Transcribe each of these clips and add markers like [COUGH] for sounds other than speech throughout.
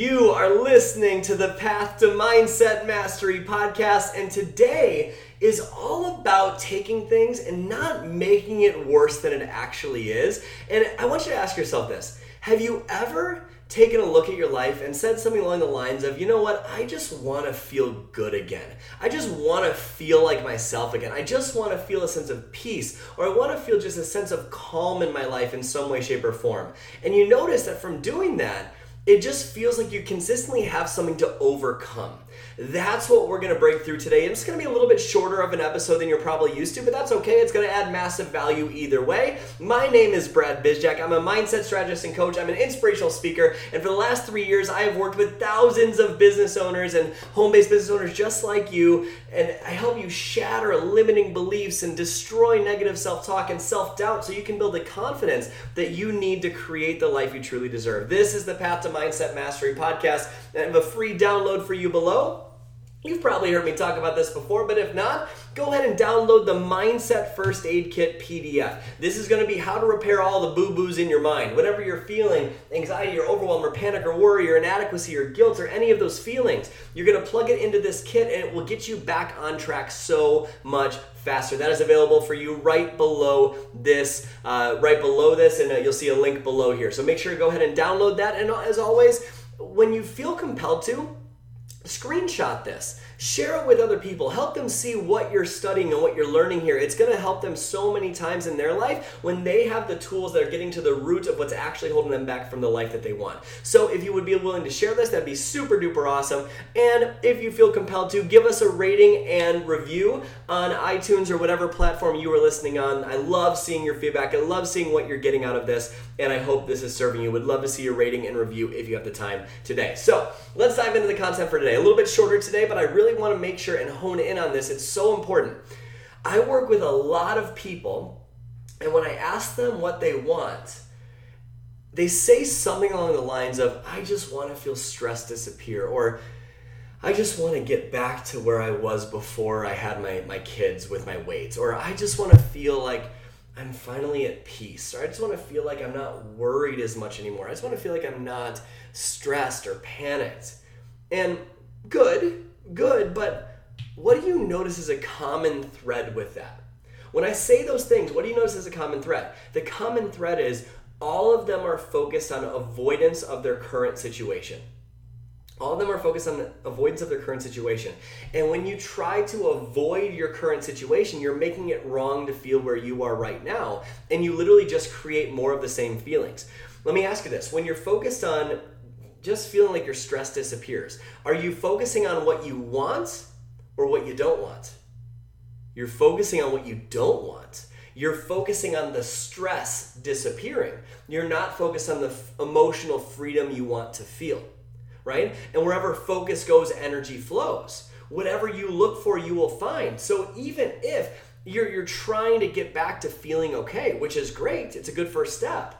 You are listening to the Path to Mindset Mastery podcast, and today is all about taking things and not making it worse than it actually is. And I want you to ask yourself this Have you ever taken a look at your life and said something along the lines of, you know what, I just want to feel good again. I just want to feel like myself again. I just want to feel a sense of peace, or I want to feel just a sense of calm in my life in some way, shape, or form. And you notice that from doing that, it just feels like you consistently have something to overcome. That's what we're going to break through today. It's going to be a little bit shorter of an episode than you're probably used to, but that's okay. It's going to add massive value either way. My name is Brad Bizjack. I'm a mindset strategist and coach. I'm an inspirational speaker. And for the last three years, I have worked with thousands of business owners and home based business owners just like you. And I help you shatter limiting beliefs and destroy negative self talk and self doubt so you can build the confidence that you need to create the life you truly deserve. This is the Path to Mindset Mastery podcast. And I have a free download for you below. You've probably heard me talk about this before, but if not, go ahead and download the Mindset First Aid Kit PDF. This is going to be how to repair all the boo boos in your mind. Whatever you're feeling anxiety or overwhelm or panic or worry or inadequacy or guilt or any of those feelings you're going to plug it into this kit and it will get you back on track so much faster. That is available for you right below this, uh, right below this, and uh, you'll see a link below here. So make sure to go ahead and download that. And as always, when you feel compelled to, screenshot this share it with other people. Help them see what you're studying and what you're learning here. It's going to help them so many times in their life when they have the tools that are getting to the root of what's actually holding them back from the life that they want. So if you would be willing to share this that'd be super duper awesome. And if you feel compelled to give us a rating and review on itunes or whatever platform you are listening on. I love seeing your feedback. I love seeing what you're getting out of this. And i hope this is serving you. Would love to see your rating and review if you have the time today. So let's dive into the content for today. A little bit shorter today but i really really want to make sure and hone in on this. It's so important. I work with a lot of people, and when I ask them what they want, they say something along the lines of, I just want to feel stress disappear, or I just want to get back to where I was before I had my, my kids with my weight, or I just want to feel like I'm finally at peace, or I just want to feel like I'm not worried as much anymore. I just want to feel like I'm not stressed or panicked. And good, good, but what do you notice as a common thread with that? When I say those things, what do you notice as a common thread? The common thread is all of them are focused on avoidance of their current situation. All of them are focused on the avoidance of their current situation. And when you try to avoid your current situation, you're making it wrong to feel where you are right now. And you literally just create more of the same feelings. Let me ask you this when you're focused on just feeling like your stress disappears? Are you focusing on what you want or what you don't want? You're focusing on what you don't want. You're focusing on the stress disappearing. You're not focused on the f- emotional freedom you want to feel, right? And wherever focus goes, energy flows. Whatever you look for, you will find. So even if you're, you're trying to get back to feeling okay, which is great, it's a good first step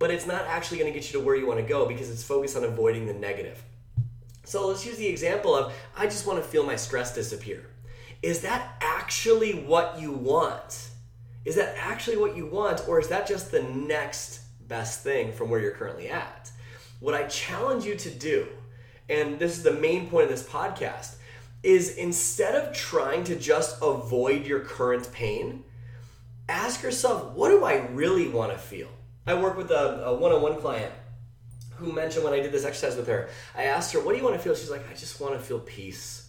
but it's not actually going to get you to where you want to go because it's focused on avoiding the negative. So let's use the example of I just want to feel my stress disappear. Is that actually what you want? Is that actually what you want, or is that just the next best thing from where you're currently at? What I challenge you to do, and this is the main point of this podcast, is instead of trying to just avoid your current pain, ask yourself, what do I really want to feel? I work with a, a one-on-one client who mentioned when I did this exercise with her, I asked her, "What do you want to feel?" She's like, "I just want to feel peace.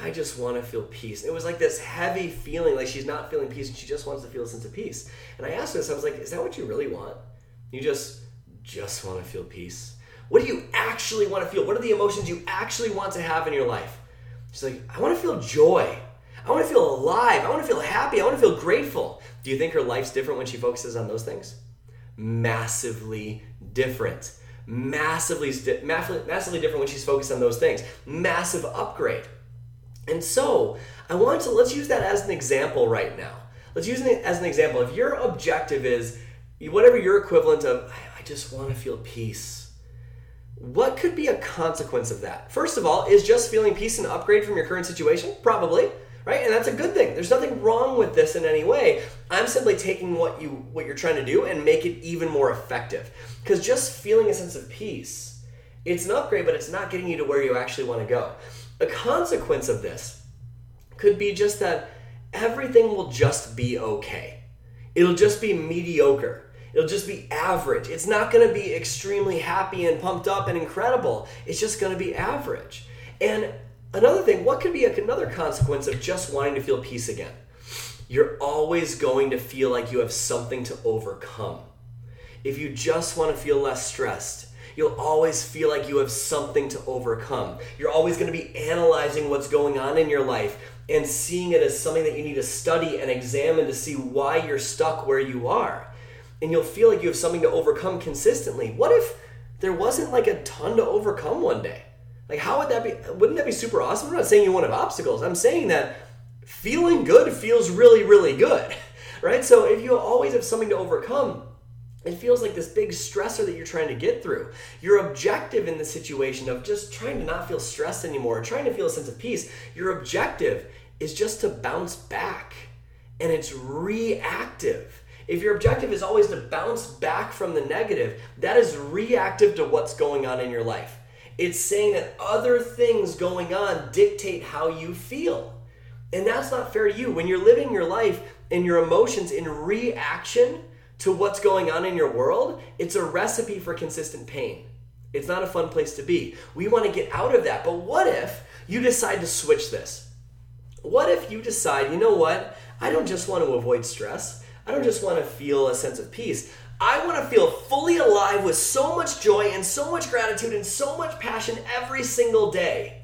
I just want to feel peace." It was like this heavy feeling, like she's not feeling peace and she just wants to feel a sense of peace. And I asked her this, I was like, "Is that what you really want? You just just want to feel peace? What do you actually want to feel? What are the emotions you actually want to have in your life?" She's like, "I want to feel joy. I want to feel alive. I want to feel happy. I want to feel grateful." Do you think her life's different when she focuses on those things? Massively different. Massively, massively different when she's focused on those things. Massive upgrade. And so, I want to let's use that as an example right now. Let's use it as an example. If your objective is whatever your equivalent of, I just want to feel peace. What could be a consequence of that? First of all, is just feeling peace an upgrade from your current situation? Probably right? And that's a good thing. There's nothing wrong with this in any way. I'm simply taking what you what you're trying to do and make it even more effective. Because just feeling a sense of peace It's an upgrade, but it's not getting you to where you actually want to go. A consequence of this could be just that everything will just be okay. It'll just be mediocre. It'll just be average. It's not going to be extremely happy and pumped up and incredible. It's just going to be average. And another thing, what could be another consequence of just wanting to feel peace again? You're always going to feel like you have something to overcome. If you just want to feel less stressed, you'll always feel like you have something to overcome. You're always going to be analyzing what's going on in your life and seeing it as something that you need to study and examine to see why you're stuck where you are. And you'll feel like you have something to overcome consistently. What if there wasn't like a ton to overcome one day? Like, how would that be? Wouldn't that be super awesome? I'm not saying you won't have obstacles. I'm saying that feeling good feels really, really good, [LAUGHS] right? So if you always have something to overcome, it feels like this big stressor that you're trying to get through. Your objective in the situation of just trying to not feel stressed anymore, trying to feel a sense of peace, your objective is just to bounce back. And it's reactive. If your objective is always to bounce back from the negative, that is reactive to what's going on in your life. It's saying that other things going on dictate how you feel. And that's not fair to you. When you're living your life and your emotions in reaction, to what's going on in your world, it's a recipe for consistent pain. It's not a fun place to be. We want to get out of that. But what if you decide to switch this? What if you decide, you know what? I don't just want to avoid stress. I don't just want to feel a sense of peace. I want to feel fully alive with so much joy and so much gratitude and so much passion every single day.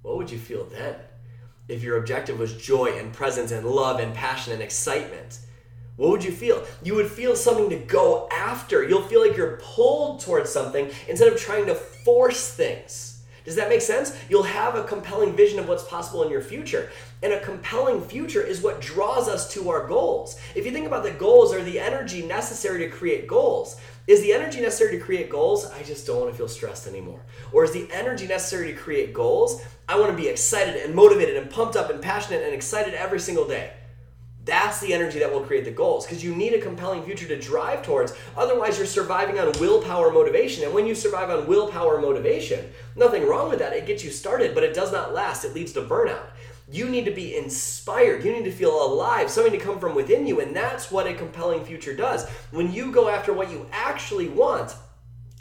What would you feel then? If your objective was joy and presence and love and passion and excitement. What would you feel? You would feel something to go after. You'll feel like you're pulled towards something instead of trying to force things. Does that make sense? You'll have a compelling vision of what's possible in your future. And a compelling future is what draws us to our goals. If you think about the goals or the energy necessary to create goals, is the energy necessary to create goals? I just don't want to feel stressed anymore. Or is the energy necessary to create goals? I want to be excited and motivated and pumped up and passionate and excited every single day. That's the energy that will create the goals because you need a compelling future to drive towards. Otherwise, you're surviving on willpower motivation. And when you survive on willpower motivation, nothing wrong with that. It gets you started, but it does not last. It leads to burnout. You need to be inspired. You need to feel alive, something to come from within you. And that's what a compelling future does. When you go after what you actually want,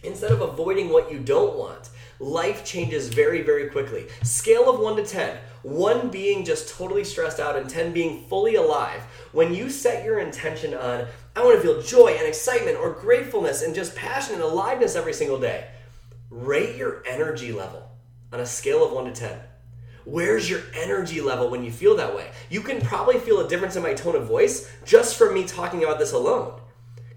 instead of avoiding what you don't want, life changes very, very quickly. Scale of 1 to 10. 1 being just totally stressed out and 10 being fully alive. When you set your intention on, I want to feel joy and excitement or gratefulness and just passion and aliveness every single day, rate your energy level on a scale of 1 to 10. Where's your energy level when you feel that way? You can probably feel a difference in my tone of voice just from me talking about this alone.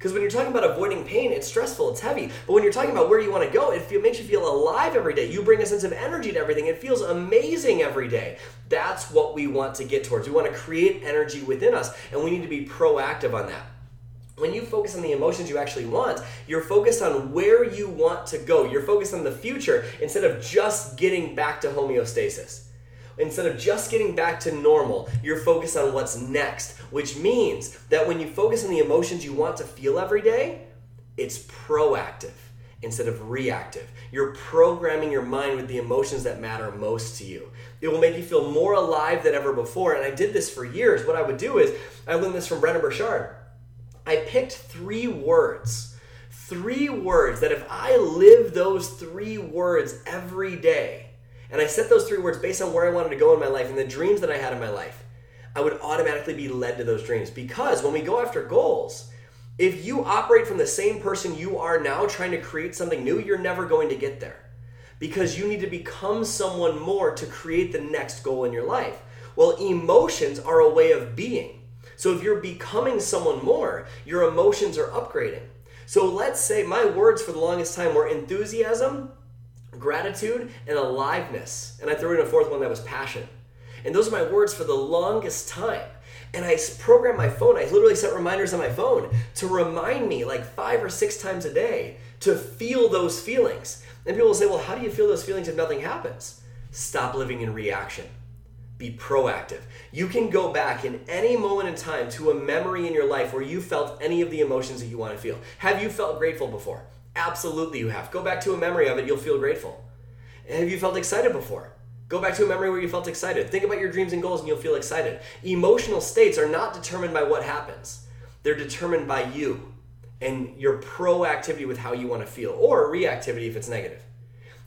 Because when you're talking about avoiding pain, it's stressful, it's heavy. But when you're talking about where you want to go, it feel, makes you feel alive every day. You bring a sense of energy to everything. It feels amazing every day. That's what we want to get towards. We want to create energy within us, and we need to be proactive on that. When you focus on the emotions you actually want, you're focused on where you want to go. You're focused on the future instead of just getting back to homeostasis. Instead of just getting back to normal, you're focused on what's next, which means that when you focus on the emotions you want to feel every day, it's proactive instead of reactive. You're programming your mind with the emotions that matter most to you. It will make you feel more alive than ever before. And I did this for years. What I would do is, I learned this from Brendon Burchard. I picked three words, three words that if I live those three words every day, and I set those three words based on where I wanted to go in my life and the dreams that I had in my life, I would automatically be led to those dreams. Because when we go after goals, if you operate from the same person you are now trying to create something new, you're never going to get there. Because you need to become someone more to create the next goal in your life. Well, emotions are a way of being. So if you're becoming someone more, your emotions are upgrading. So let's say my words for the longest time were enthusiasm, gratitude, and aliveness. And I threw in a fourth one that was passion. And those are my words for the longest time. And I programmed my phone, I literally set reminders on my phone to remind me like five or six times a day to feel those feelings. And people will say, well, how do you feel those feelings if nothing happens? Stop living in reaction. Be proactive. You can go back in any moment in time to a memory in your life where you felt any of the emotions that you want to feel. Have you felt grateful before? Absolutely, you have. Go back to a memory of it, you'll feel grateful. Have you felt excited before? Go back to a memory where you felt excited. Think about your dreams and goals and you'll feel excited. Emotional states are not determined by what happens, they're determined by you and your proactivity with how you want to feel or reactivity if it's negative.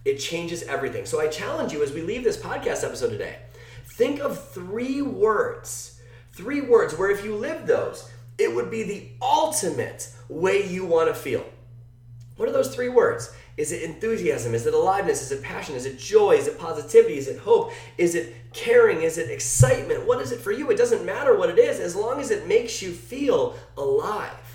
It changes everything. So I challenge you as we leave this podcast episode today, think of three words. Three words where if you live those, it would be the ultimate way you want to feel. What are those three words? Is it enthusiasm? Is it aliveness? Is it passion? Is it joy? Is it positivity? Is it hope? Is it caring? Is it excitement? What is it for you? It doesn't matter what it is as long as it makes you feel alive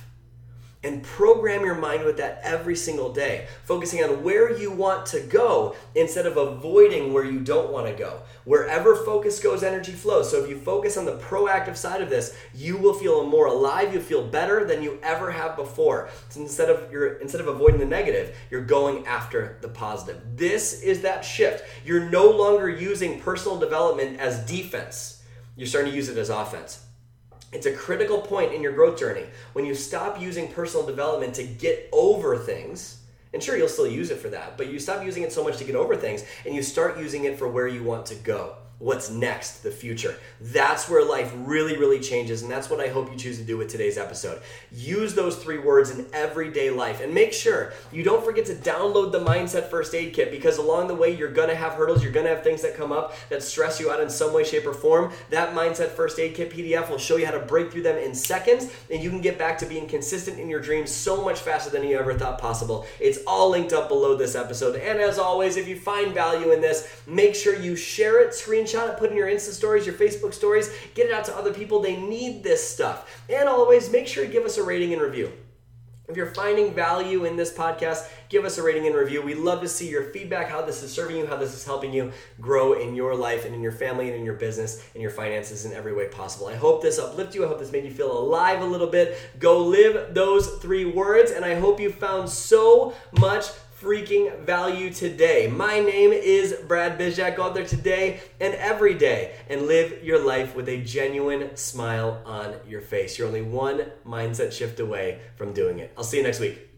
and program your mind with that every single day, focusing on where you want to go instead of avoiding where you don't want to go. Wherever focus goes, energy flows. So if you focus on the proactive side of this, you will feel more alive, you'll feel better than you ever have before. So instead of you're instead of avoiding the negative, you're going after the positive. This is that shift. You're no longer using personal development as defense. You're starting to use it as offense. It's a critical point in your growth journey when you stop using personal development to get over things. And sure, you'll still use it for that, but you stop using it so much to get over things and you start using it for where you want to go what's next, the future. That's where life really, really changes. And that's what I hope you choose to do with today's episode. Use those three words in everyday life and make sure you don't forget to download the Mindset First Aid Kit because along the way, you're to have hurdles, you're to have things that come up that stress you out in some way, shape, or form. That Mindset First Aid Kit PDF will show you how to break through them in seconds and you can get back to being consistent in your dreams so much faster than you ever thought possible. It's all linked up below this episode. And as always, if you find value in this, make sure you share it, screen screenshot it, put in your Insta stories, your Facebook stories, get it out to other people. They need this stuff. And always make sure to give us a rating and review. If you're finding value in this podcast, give us a rating and review. We love to see your feedback, how this is serving you, how this is helping you grow in your life and in your family and in your business and your finances in every way possible. I hope this uplifted you. I hope this made you feel alive a little bit. Go live those three words, and I hope you found so much freaking value today. My name is Brad Bizjack. Go out there today and every day and live your life with a genuine smile on your face. You're only one mindset shift away from doing it. I'll see you next week.